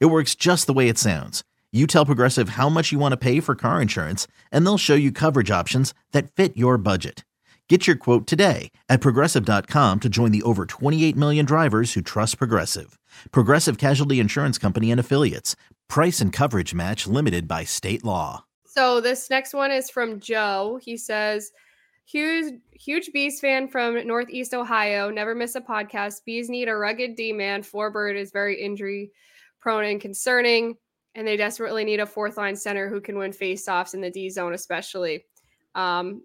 It works just the way it sounds. You tell Progressive how much you want to pay for car insurance, and they'll show you coverage options that fit your budget. Get your quote today at progressive.com to join the over 28 million drivers who trust Progressive. Progressive Casualty Insurance Company and Affiliates. Price and coverage match limited by state law. So this next one is from Joe. He says, Huge, huge Bees fan from Northeast Ohio. Never miss a podcast. Bees need a rugged D man. Forbort is very injury prone and concerning, and they desperately need a fourth line center who can win faceoffs in the D zone, especially. Um,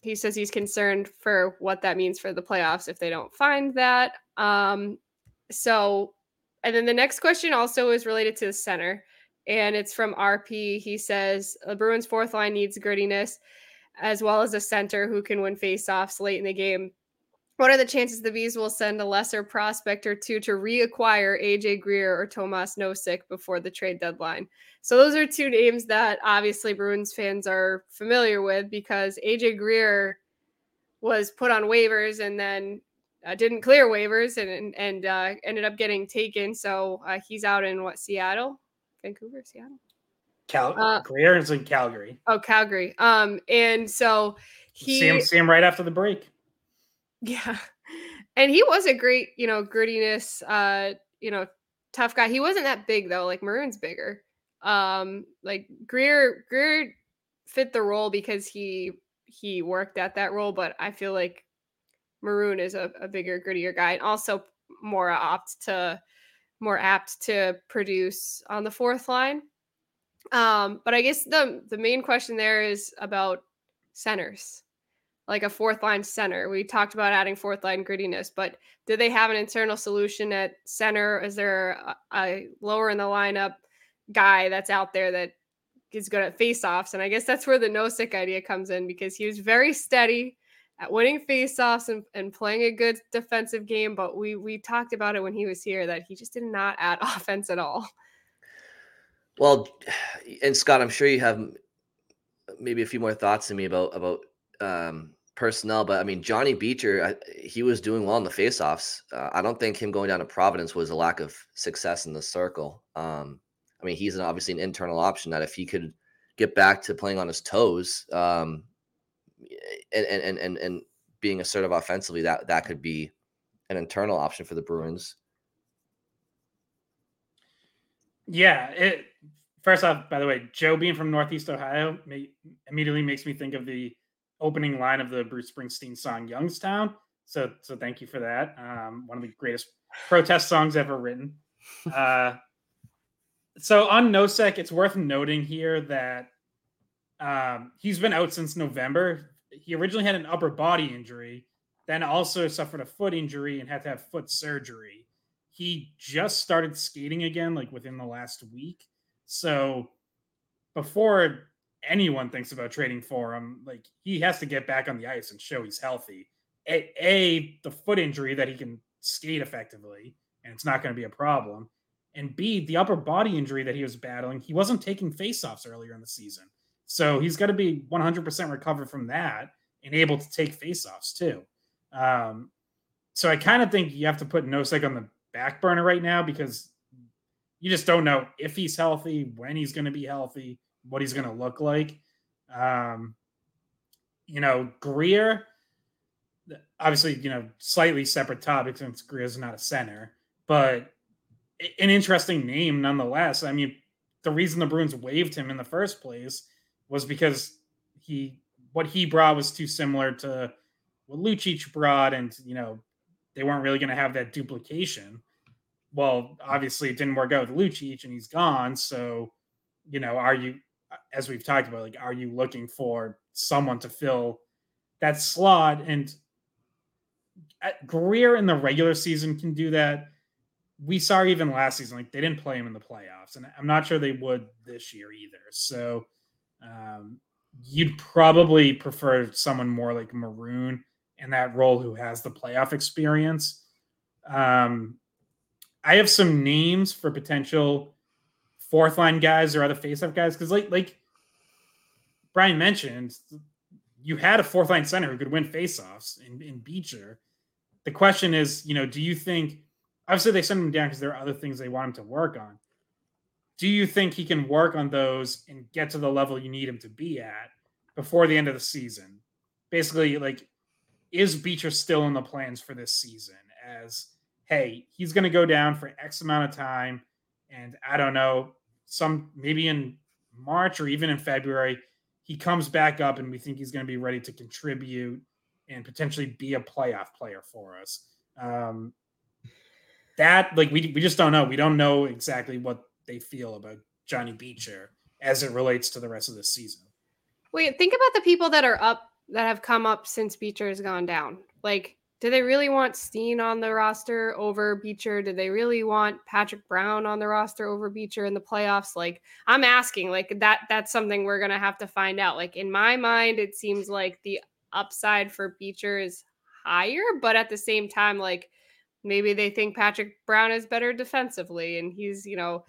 he says he's concerned for what that means for the playoffs if they don't find that. Um, so, and then the next question also is related to the center, and it's from RP. He says the Bruins' fourth line needs grittiness as well as a center who can win faceoffs late in the game. What are the chances the Bees will send a lesser prospect or two to reacquire AJ Greer or Tomas Nosek before the trade deadline? So those are two names that obviously Bruins fans are familiar with because AJ Greer was put on waivers and then uh, didn't clear waivers and and uh, ended up getting taken. So uh, he's out in what Seattle, Vancouver, Seattle. Cal uh, Greer is in Calgary. Oh, Calgary. Um, and so he see him, see him right after the break. Yeah. And he was a great, you know, grittiness, uh, you know, tough guy. He wasn't that big though, like Maroon's bigger. Um, like Greer Greer fit the role because he he worked at that role, but I feel like Maroon is a, a bigger, grittier guy and also more apt to more apt to produce on the fourth line. Um, but I guess the the main question there is about centers like a fourth line center. We talked about adding fourth line grittiness, but do they have an internal solution at center? Is there a, a lower in the lineup guy that's out there that is good at faceoffs? And I guess that's where the Nosek idea comes in because he was very steady at winning faceoffs and, and playing a good defensive game. But we we talked about it when he was here that he just did not add offense at all. Well, and Scott, I'm sure you have maybe a few more thoughts to me about about um, personnel, but I mean, Johnny Beecher, I, he was doing well in the faceoffs. Uh, I don't think him going down to Providence was a lack of success in the circle. Um, I mean, he's an, obviously an internal option that if he could get back to playing on his toes um, and, and, and, and being assertive offensively, that, that could be an internal option for the Bruins. Yeah. It, first off, by the way, Joe being from Northeast Ohio may, immediately makes me think of the opening line of the Bruce Springsteen song Youngstown. So so thank you for that. Um, one of the greatest protest songs ever written. Uh, so on Nosek, it's worth noting here that um, he's been out since November. He originally had an upper body injury, then also suffered a foot injury and had to have foot surgery. He just started skating again, like within the last week. So before anyone thinks about trading for him, like he has to get back on the ice and show he's healthy. A, a the foot injury that he can skate effectively, and it's not going to be a problem. And B, the upper body injury that he was battling, he wasn't taking faceoffs earlier in the season. So he's got to be 100% recovered from that and able to take faceoffs too. Um, so I kind of think you have to put Nosek on the back burner right now because you just don't know if he's healthy, when he's going to be healthy what he's going to look like. Um, you know, Greer, obviously, you know, slightly separate topic since Greer's not a center, but an interesting name nonetheless. I mean, the reason the Bruins waived him in the first place was because he what he brought was too similar to what Lucic brought, and you know, they weren't really going to have that duplication. Well, obviously, it didn't work out with Lucic, and he's gone. So, you know, are you as we've talked about, like, are you looking for someone to fill that slot? And Greer in the regular season can do that. we saw even last season, like they didn't play him in the playoffs, and I'm not sure they would this year either. So um, you'd probably prefer someone more like Maroon in that role who has the playoff experience. Um, I have some names for potential fourth line guys or other faceoff guys because, like, like Brian mentioned, you had a fourth line center who could win faceoffs in, in Beecher. The question is, you know, do you think? Obviously, they send him down because there are other things they want him to work on. Do you think he can work on those and get to the level you need him to be at before the end of the season? Basically, like, is Beecher still in the plans for this season? As hey, he's going to go down for X amount of time, and I don't know, some maybe in March or even in February, he comes back up and we think he's going to be ready to contribute and potentially be a playoff player for us. Um, that like we we just don't know. We don't know exactly what they feel about Johnny Beecher as it relates to the rest of the season. Wait, think about the people that are up that have come up since Beecher has gone down. Like do they really want Steen on the roster over Beecher? Do they really want Patrick Brown on the roster over Beecher in the playoffs? Like I'm asking, like that that's something we're gonna have to find out. Like in my mind, it seems like the upside for Beecher is higher, but at the same time, like maybe they think Patrick Brown is better defensively and he's, you know,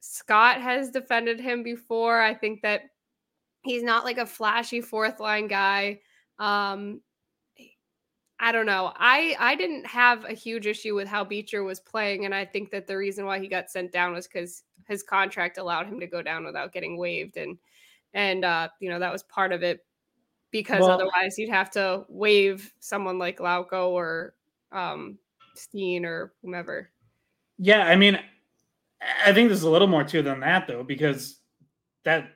Scott has defended him before. I think that he's not like a flashy fourth line guy. Um, I don't know. I I didn't have a huge issue with how Beecher was playing, and I think that the reason why he got sent down was because his contract allowed him to go down without getting waived, and and uh, you know that was part of it because well, otherwise you'd have to waive someone like Lauko or um, Steen or whomever. Yeah, I mean, I think there's a little more to than that though, because that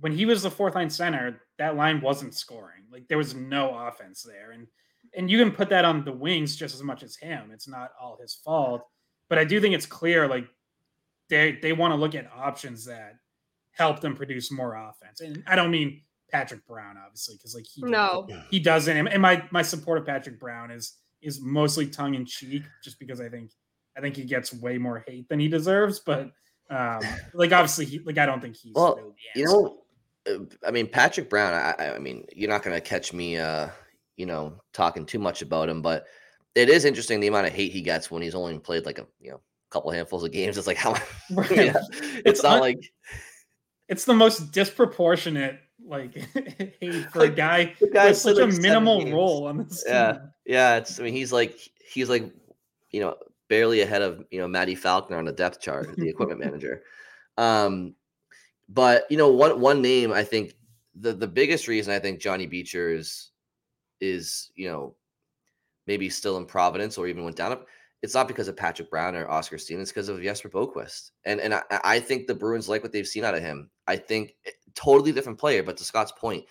when he was the fourth line center, that line wasn't scoring. Like there was no offense there, and and you can put that on the wings just as much as him. It's not all his fault, but I do think it's clear like they they want to look at options that help them produce more offense. And I don't mean Patrick Brown obviously because like he no he doesn't. And my my support of Patrick Brown is is mostly tongue in cheek, just because I think I think he gets way more hate than he deserves. But um like obviously he like I don't think he's well, really you know. Uh, I mean, Patrick Brown. I, I mean, you're not going to catch me uh, you know, talking too much about him, but it is interesting the amount of hate he gets when he's only played like a you know couple handfuls of games. It's like how yeah, it's, it's, not un- like it's the most disproportionate like hate for like, a guy with such like a minimal role on this. Yeah, team. yeah. It's I mean he's like he's like you know barely ahead of you know Maddie Falconer on the depth chart, the equipment manager. Um, but you know one one name I think the the biggest reason I think Johnny Beecher is you know, maybe still in Providence or even went down it's not because of Patrick Brown or Oscar Steen. It's because of Jesper Boqvist. And and I, I, think the Bruins like what they've seen out of him. I think eh, totally different player, but to Scott's point,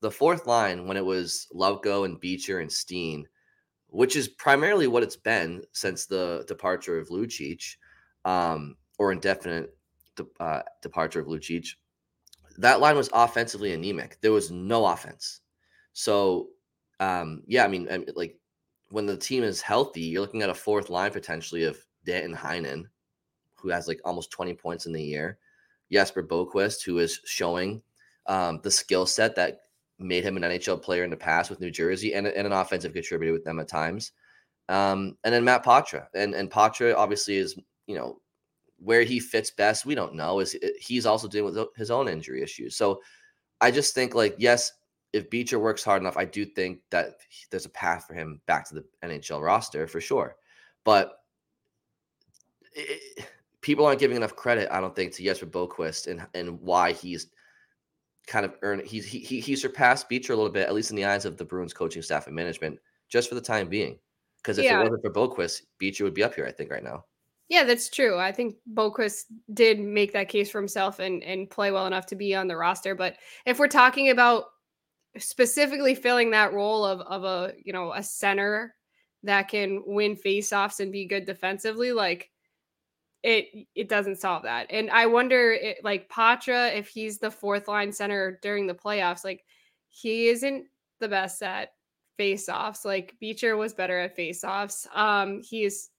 the fourth line when it was Lauko and Beecher and Steen, which is primarily what it's been since the departure of Lucic, um, or indefinite de- uh, departure of Lucic. That line was offensively anemic. There was no offense. So um, yeah, I mean, I mean, like when the team is healthy, you're looking at a fourth line potentially of Danton Heinen, who has like almost 20 points in the year. Jesper Boqvist, who is showing um, the skill set that made him an NHL player in the past with New Jersey and, and an offensive contributor with them at times. Um, and then Matt Poitras. And, and Poitras obviously is, you know, where he fits best, we don't know. Is he's also dealing with his own injury issues. So I just think like, yes, if Beecher works hard enough, I do think that there's a path for him back to the NHL roster for sure. But it, people aren't giving enough credit, I don't think, to Jesper Boqvist and and why he's kind of earned he's he he surpassed Beecher a little bit, at least in the eyes of the Bruins coaching staff and management, just for the time being. Because if yeah. it wasn't for Boqvist, Beecher would be up here, I think, right now. Yeah, that's true. I think Boqvist did make that case for himself and and play well enough to be on the roster. But if we're talking about specifically filling that role of of a you know a center that can win faceoffs and be good defensively like it it doesn't solve that. And i wonder it, like Poitras if he's the fourth line center during the playoffs like he isn't the best at faceoffs. Like beecher was better at faceoffs. Um he's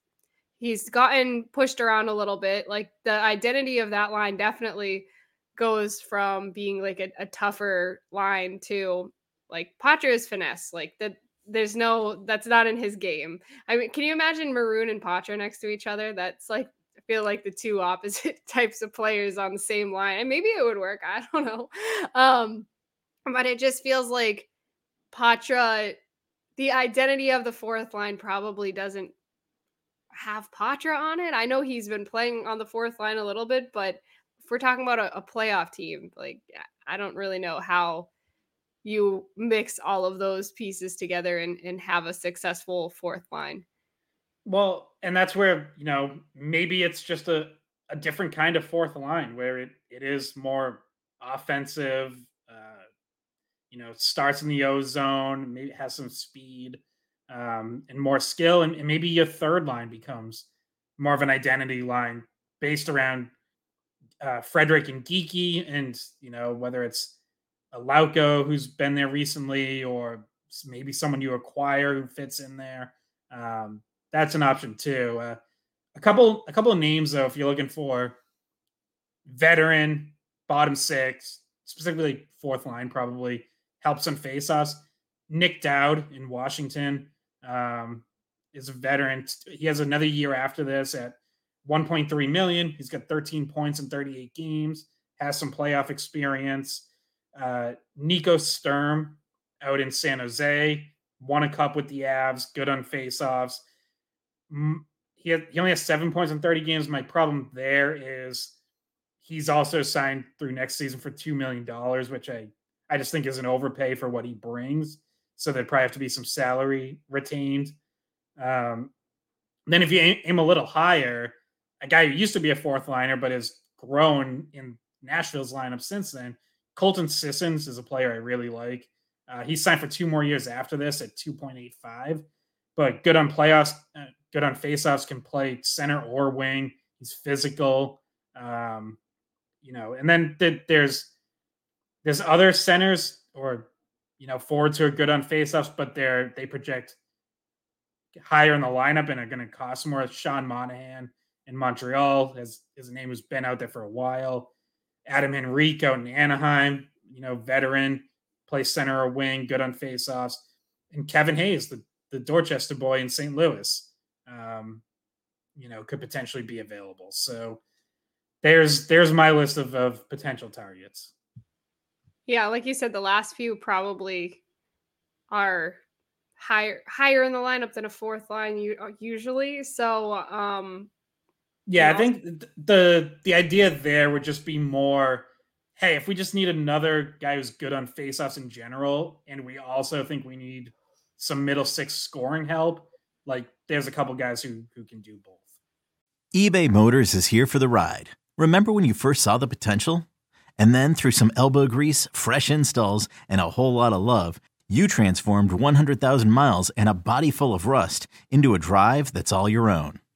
he's gotten pushed around a little bit. Like the identity of that line definitely goes from being like a, a tougher line to like Poitras's finesse. Like that there's no that's not in his game. I mean, can you imagine Maroon and Poitras next to each other? That's like I feel like the two opposite types of players on the same line. And maybe it would work. I don't know. Um, but it just feels like Poitras, the identity of the fourth line probably doesn't have Poitras on it. I know he's been playing on the fourth line a little bit, but if we're talking about a, a playoff team, like I don't really know how you mix all of those pieces together and, and have a successful fourth line. Well, and that's where, you know, maybe it's just a, a different kind of fourth line where it, it is more offensive, uh, you know, starts in the O zone, maybe has some speed um, and more skill. And, and maybe your third line becomes more of an identity line based around uh, Frederic and Geekie, and, you know, whether it's a Lauko who's been there recently, or maybe someone you acquire who fits in there. Um, that's an option too. Uh, a couple, a couple of names though, if you're looking for veteran bottom six, specifically fourth line, probably helps on faceoffs. Nick Dowd in Washington um, is a veteran. He has another year after this at 1.3 million. He's got 13 points in 38 games. Has some playoff experience. Uh, Nico Sturm out in San Jose won a cup with the Avs, good on faceoffs. He, had, he only has seven points in 30 games. My problem there is he's also signed through next season for $2 million, which I, I just think is an overpay for what he brings. So there'd probably have to be some salary retained. Um, then if you aim, aim a little higher, a guy who used to be a fourth liner but has grown in Nashville's lineup since then, Colton Sissons is a player I really like. Uh, he's signed for two more years after this at 2.85, but good on playoffs, uh, good on faceoffs, can play center or wing. He's physical, um, you know. And then th- there's there's other centers or you know forwards who are good on faceoffs, but they're they project higher in the lineup and are going to cost more. Sean Monahan in Montreal, has his name has been out there for a while. Adam Henrique out in Anaheim, you know, veteran, plays center or wing, good on faceoffs. And Kevin Hayes, the, the Dorchester boy in St. Louis, um, you know, could potentially be available. So there's there's my list of, of potential targets. Yeah, like you said, the last few probably are higher higher in the lineup than a fourth line usually. So um yeah, I think the the idea there would just be more hey, if we just need another guy who's good on faceoffs in general, and we also think we need some middle six scoring help, like there's a couple guys who who can do both. eBay Motors is here for the ride. Remember when you first saw the potential? And then through some elbow grease, fresh installs, and a whole lot of love, you transformed 100,000 miles and a body full of rust into a drive that's all your own.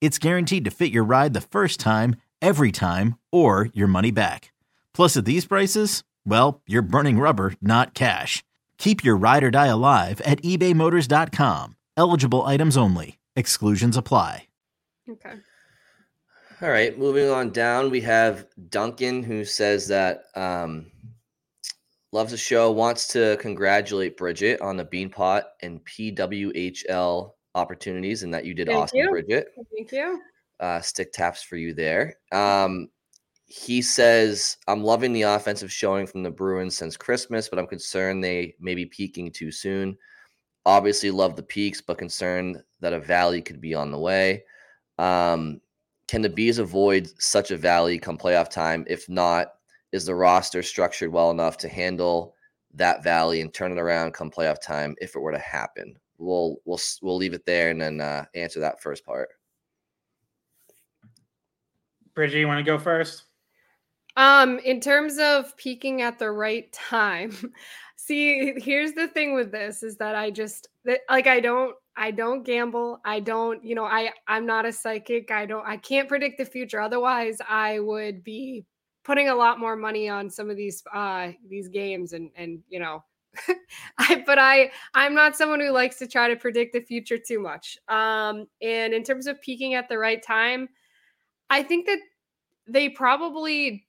it's guaranteed to fit your ride the first time, every time, or your money back. Plus, at these prices, well, you're burning rubber, not cash. Keep your ride or die alive at ebaymotors.com. Eligible items only. Exclusions apply. Okay. All right, moving on down, we have Duncan who says that um, loves the show, wants to congratulate Bridget on the Beanpot and PWHL opportunities and that you did Thank awesome, you. Bridget. Thank you. Uh, stick taps for you there. Um, he says, I'm loving the offensive showing from the Bruins since Christmas, but I'm concerned they may be peaking too soon. Obviously, love the peaks, but concerned that a valley could be on the way. Um, can the Bees avoid such a valley come playoff time? If not, is the roster structured well enough to handle that valley and turn it around come playoff time if it were to happen? We'll we'll we'll leave it there and then uh, answer that first part. Bridget, you want to go first? Um, in terms of peaking at the right time, see, here's the thing with this is that I just that like I don't I don't gamble. I don't, you know, I I'm not a psychic. I don't I can't predict the future. Otherwise, I would be putting a lot more money on some of these uh these games and and you know I but I I'm not someone who likes to try to predict the future too much. Um and in terms of peaking at the right time, I think that they probably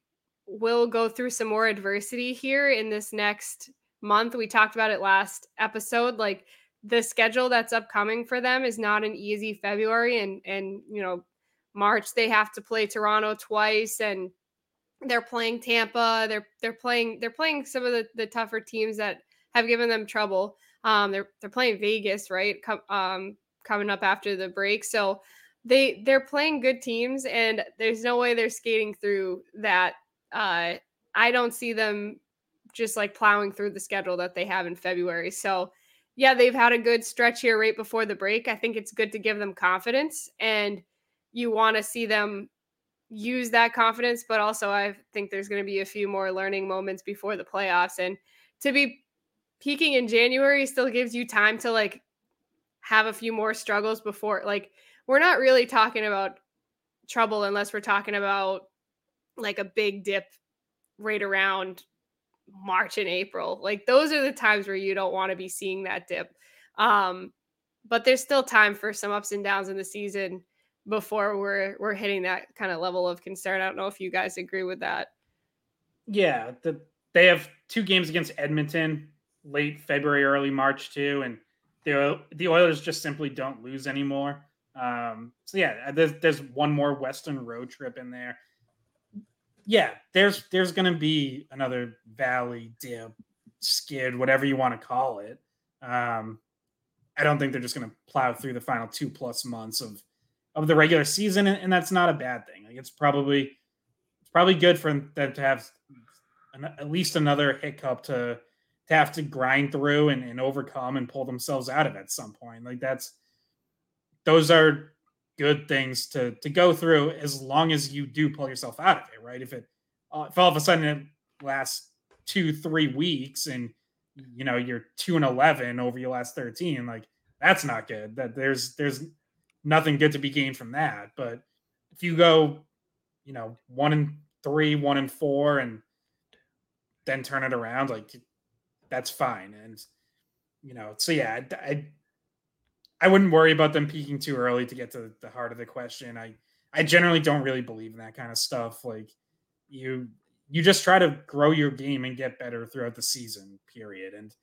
will go through some more adversity here in this next month. We talked about it last episode. Like the schedule that's upcoming for them is not an easy February and and you know March they have to play Toronto twice and they're playing Tampa. They're they're playing they're playing some of the, the tougher teams that have given them trouble. Um, they're they're playing Vegas, right? Com- um, coming up after the break. So they they're playing good teams and there's no way they're skating through that uh, I don't see them just like plowing through the schedule that they have in February. So, yeah, they've had a good stretch here right before the break. I think it's good to give them confidence and you want to see them use that confidence, but also I think there's going to be a few more learning moments before the playoffs and to be peaking in January still gives you time to like have a few more struggles before like we're not really talking about trouble unless we're talking about like a big dip right around March and April. Like those are the times where you don't want to be seeing that dip. Um, but there's still time for some ups and downs in the season before we're we're hitting that kind of level of concern. I don't know if you guys agree with that. Yeah, the, they have two games against Edmonton late February, early March too, and the the Oilers just simply don't lose anymore. Um, so yeah, there's there's one more Western road trip in there yeah, there's there's to be another valley dip, skid, whatever you want to call it. Um, I don't think they're just to plow through the final two plus months of of the regular season, and, and that's not a bad thing. Like it's probably it's probably good for them to have an, at least another hiccup to to have to grind through and, and overcome and pull themselves out of at some point. Like that's those are good things to to go through as long as you do pull yourself out of it, right? If it uh, if all of a sudden it lasts two three weeks and you know you're two and eleven over your last thirteen, like that's not good. That there's there's nothing good to be gained from that. But if you go, you know, one and three, one and four, and then turn it around, like that's fine. And you know, so yeah, I, I wouldn't worry about them peaking too early to get to the heart of the question. I I generally don't really believe in that kind of stuff. Like you you just try to grow your game and get better throughout the season, period. And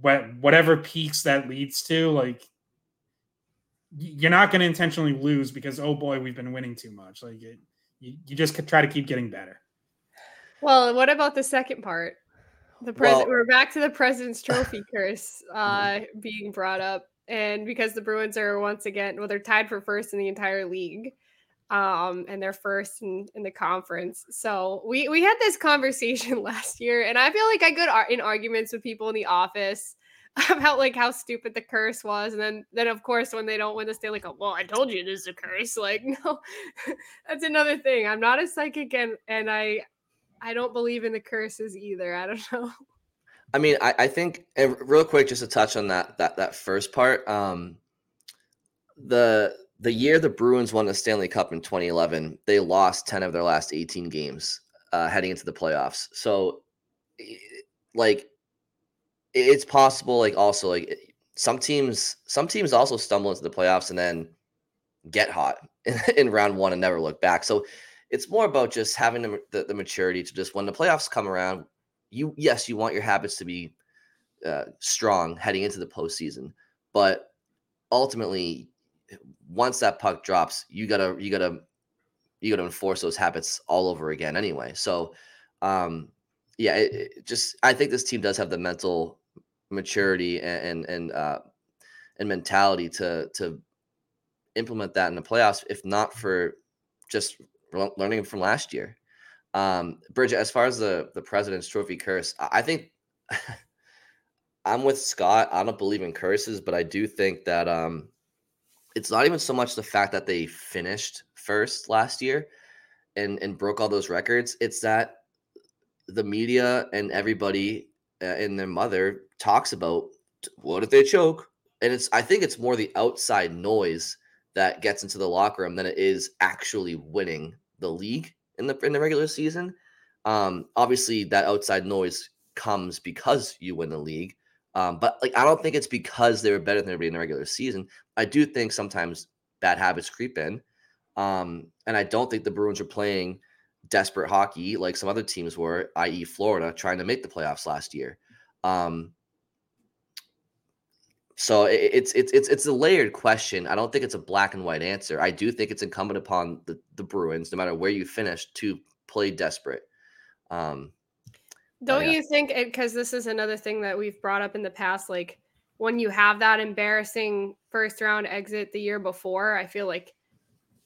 what whatever peaks that leads to, like you're not going to intentionally lose because oh boy, we've been winning too much. Like it, you, you just try to keep getting better. Well, what about the second part? The president. Well, we're back to the president's trophy curse uh, being brought up and because the Bruins are once again, well, they're tied for first in the entire league, um, and they're first in, in the conference. So we we had this conversation last year, and I feel like I got in arguments with people in the office about like how stupid the curse was, and then then of course when they don't win the Stanley Cup, well, I told you this is a curse. Like no, that's another thing. I'm not a psychic, and and I I don't believe in the curses either. I don't know. I mean, I, I think and real quick, just to touch on that that that first part. Um, the the year the Bruins won the Stanley Cup in 2011, they lost 10 of their last 18 games uh, heading into the playoffs. So, like, it's possible. Like, also, like some teams, some teams also stumble into the playoffs and then get hot in, in round one and never look back. So, it's more about just having the, the, the maturity to just when the playoffs come around, you yes, you want your habits to be uh, strong heading into the postseason, but ultimately, once that puck drops, you gotta you gotta you gotta enforce those habits all over again anyway. So, um, yeah, it, it just I think this team does have the mental maturity and and and, uh, and mentality to to implement that in the playoffs. If not for just learning from last year. Um, Bridget, as far as the the President's Trophy curse, I think I'm with Scott. I don't believe in curses, but I do think that um, it's not even so much the fact that they finished first last year. and and broke all those records, it's that the media and everybody uh, and their mother talks about what if they choke, and it's I think it's more the outside noise that gets into the locker room than it is actually winning the league in the in the regular season. Um, obviously, that outside noise comes because you win the league. Um, but like I don't think it's because they were better than everybody in the regular season. I do think sometimes bad habits creep in. Um, and I don't think the Bruins are playing desperate hockey like some other teams were, i.e., Florida, trying to make the playoffs last year. Um, so it's it's it's it's a layered question. I don't think it's a black and white answer. I do think it's incumbent upon the, the Bruins, no matter where you finish, to play desperate. Um, don't yeah. you think because this is another thing that we've brought up in the past, like when you have that embarrassing first round exit the year before, I feel like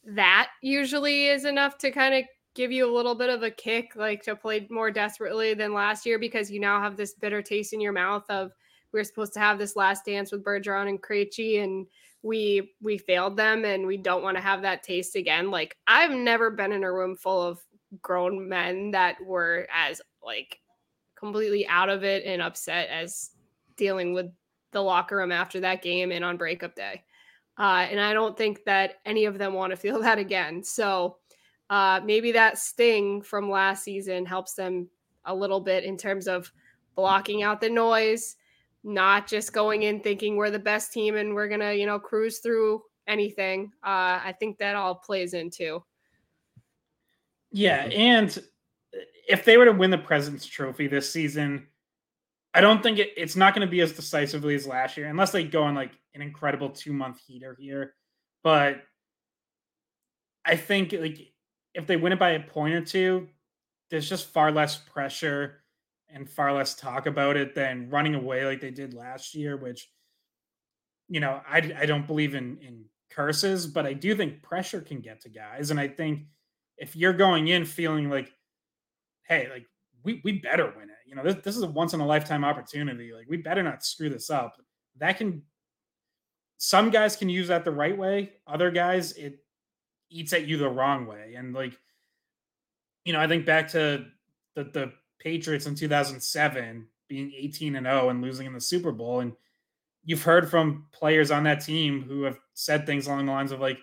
that usually is enough to kind of give you a little bit of a kick, like to play more desperately than last year because you now have this bitter taste in your mouth of we are supposed to have this last dance with Bergeron and Krejci and we we failed them and we don't want to have that taste again. Like I've never been in a room full of grown men that were as like completely out of it and upset as dealing with the locker room after that game and on breakup day. Uh, and I don't think that any of them want to feel that again. So uh, maybe that sting from last season helps them a little bit in terms of blocking out the noise, not just going in thinking we're the best team and we're gonna, you know, cruise through anything. Uh, I think that all plays into. Yeah, and if they were to win the President's Trophy this season, I don't think it, it's not going to be as decisively as last year, unless they go on like an incredible two month heater here. But I think like if they win it by a point or two, there's just far less pressure and far less talk about it than running away like they did last year, which you know, I, I don't believe in in curses, but I do think pressure can get to guys. And I think if you're going in feeling like, hey, like we we better win it. You know, this this is a once in a lifetime opportunity. Like we better not screw this up. That can some guys can use that the right way. Other guys it eats at you the wrong way. And like, you know, I think back to the the Patriots in 2007 being 18 and 0 and losing in the Super Bowl and you've heard from players on that team who have said things along the lines of like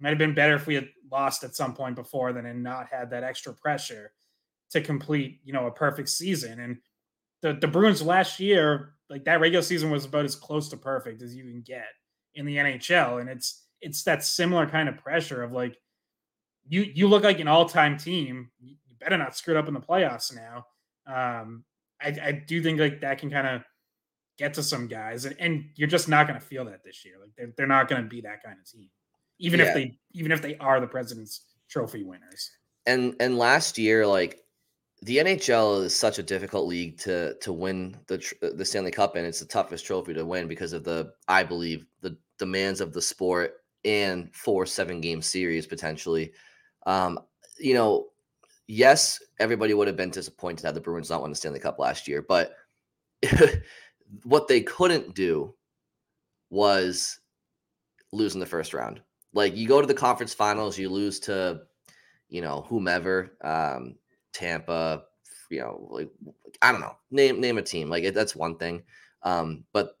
might have been better if we had lost at some point before than and not had that extra pressure to complete, you know, a perfect season. And the the Bruins last year, like that regular season was about as close to perfect as you can get in the NHL. And it's it's that similar kind of pressure of like you you look like an all-time team. You better not screw it up in the playoffs now. Um, I, I do think like that can kind of get to some guys, and, and you're just not going to feel that this year. Like they're, they're not going to be that kind of team, even yeah. if they even if they are the President's Trophy winners. And and last year, like the NHL is such a difficult league to to win the the Stanley Cup and it's the toughest trophy to win because of the I believe the demands of the sport and four seven game series potentially. Um, you know, yes, everybody would have been disappointed had the Bruins not won the Stanley Cup last year, but what they couldn't do was lose in the first round. Like you go to the conference finals, you lose to, you know, whomever. Um, Tampa, you know, like I don't know, name name a team. Like that's one thing. Um, but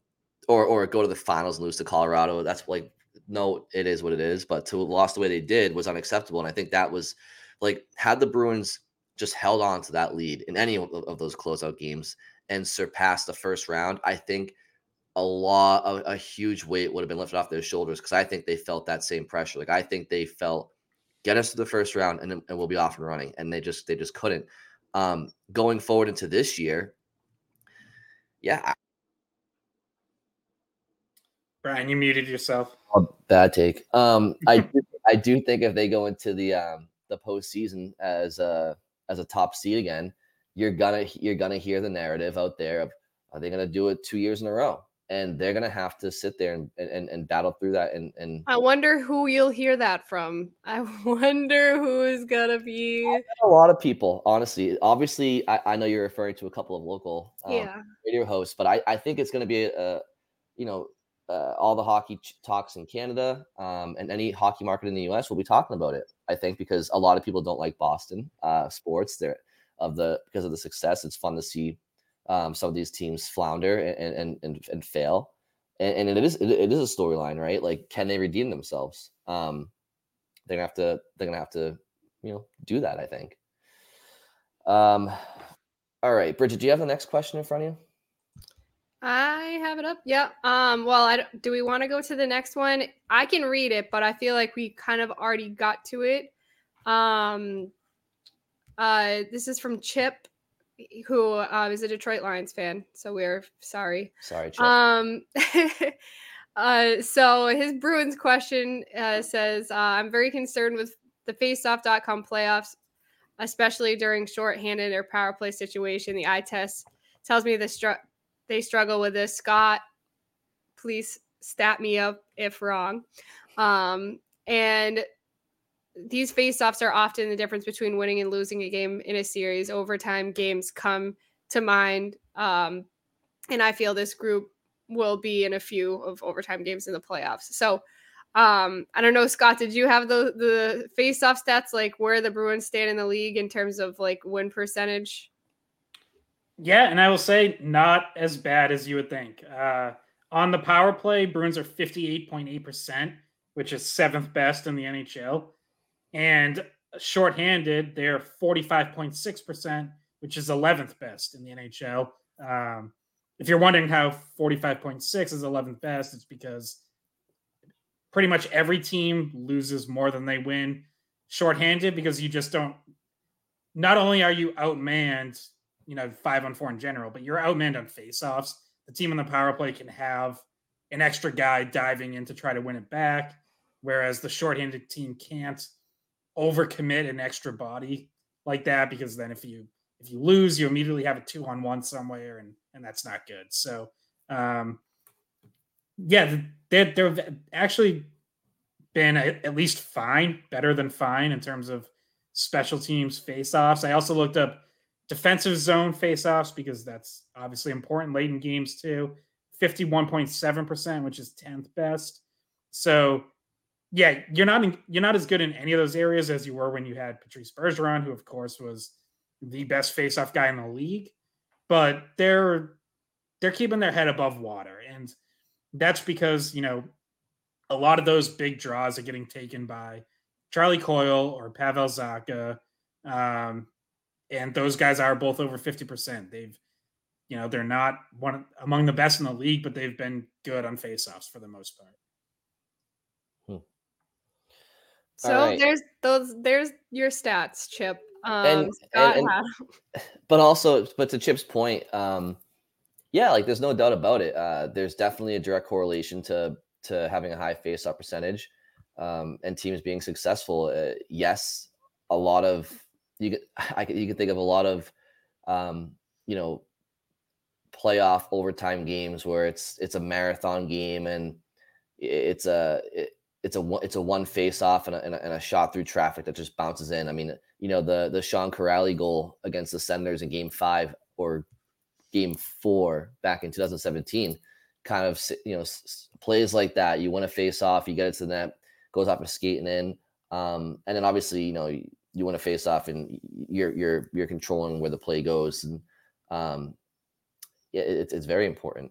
or or go to the finals and lose to Colorado. That's like no, it is what it is. But to lost the way they did was unacceptable. And I think that was like had the Bruins just held on to that lead in any of, of those closeout games and surpassed the first round, I think a lot a, a huge weight would have been lifted off their shoulders because I think they felt that same pressure. Like I think they felt get us to the first round and, and we'll be off and running. And they just they just couldn't. Um, going forward into this year, yeah. Brian, you muted yourself. Oh, bad take. Um, I do, I do think if they go into the um the postseason as a as a top seed again, you're gonna you're gonna hear the narrative out there of are they gonna do it two years in a row? and they're gonna have to sit there and and, and battle through that and and I wonder who you'll hear that from. I wonder who is gonna be a lot of people, honestly. Obviously, I, I know you're referring to a couple of local um, yeah. radio hosts, but I, I think it's gonna be a, a you know uh, all the hockey ch- talks in Canada um, and any hockey market in the U.S. will be talking about it. I think because a lot of people don't like Boston uh, sports. There of the because of the success. It's fun to see um, some of these teams flounder and and and, and fail. And, and, it is it, it is a storyline, right? Like, can they redeem themselves? Um, they're gonna have to they're gonna have to you know do that. I think. Um, all right, Bridget, do you have the next question in front of you? I have it up. Yeah. Um. Well, I do. We want to go to the next one. I can read it, but I feel like we kind of already got to it. Um. Uh. This is from Chip, who uh, is a Detroit Lions fan. So we're sorry. Sorry, Chip. Um. uh. So his Bruins question uh, says, uh, "I'm very concerned with the Faceoff.com playoffs, especially during shorthanded or power play situation. The eye test tells me the they struggle with this. Scott, please stat me up if wrong. Um, and these face-offs are often the difference between winning and losing a game in a series. Overtime games come to mind. Um, and I feel this group will be in a few of overtime games in the playoffs. So um, I don't know, Scott, did you have the the face-off stats like where the Bruins stand in the league in terms of like win percentage? Yeah, and I will say not as bad as you would think. Uh, on the power play, Bruins are 58.8%, which is seventh best in the NHL. And shorthanded, they're 45.6%, which is 11th best in the NHL. Um, if you're wondering how 45.6 is 11th best, it's because pretty much every team loses more than they win shorthanded because you just don't. Not only are you outmanned you know, five on four in general, but you're outmanned on faceoffs. The team on the power play can have an extra guy diving in to try to win it back, whereas the shorthanded team can't overcommit an extra body like that because then if you if you lose, you immediately have a two on one somewhere, and and that's not good. So, um, yeah, they they've actually been at least fine, better than fine in terms of special teams faceoffs. I also looked up defensive zone faceoffs because that's obviously important late in games too. 51.7%, which is 10th best. So yeah, you're not in, you're not as good in any of those areas as you were when you had Patrice Bergeron, who of course was the best faceoff guy in the league. But they're they're keeping their head above water, and that's because you know a lot of those big draws are getting taken by Charlie Coyle or Pavel Zacha. Um, and those guys are both over 50%. They've, you know, they're not one among the best in the league, but they've been good on faceoffs for the most part. Hmm. So right. there's those there's your stats, Chip. Um, and, and, and but also, but to Chip's point, um, yeah, like there's no doubt about it. Uh, there's definitely a direct correlation to to having a high faceoff percentage um, and teams being successful. Uh, yes, a lot of you could I you could think of a lot of um, you know playoff overtime games where it's it's a marathon game and it's a it, it's a it's a one face off and a, and a, and a shot through traffic that just bounces in. I mean, you know the the Sean Kuraly goal against the Senators in Game Five or Game Four back in 2017, kind of you know plays like that. You want to face off, you get it to the net, goes off a skating in, um, and then obviously you know you want to face off and you're you're you're controlling where the play goes and um, it's it's very important.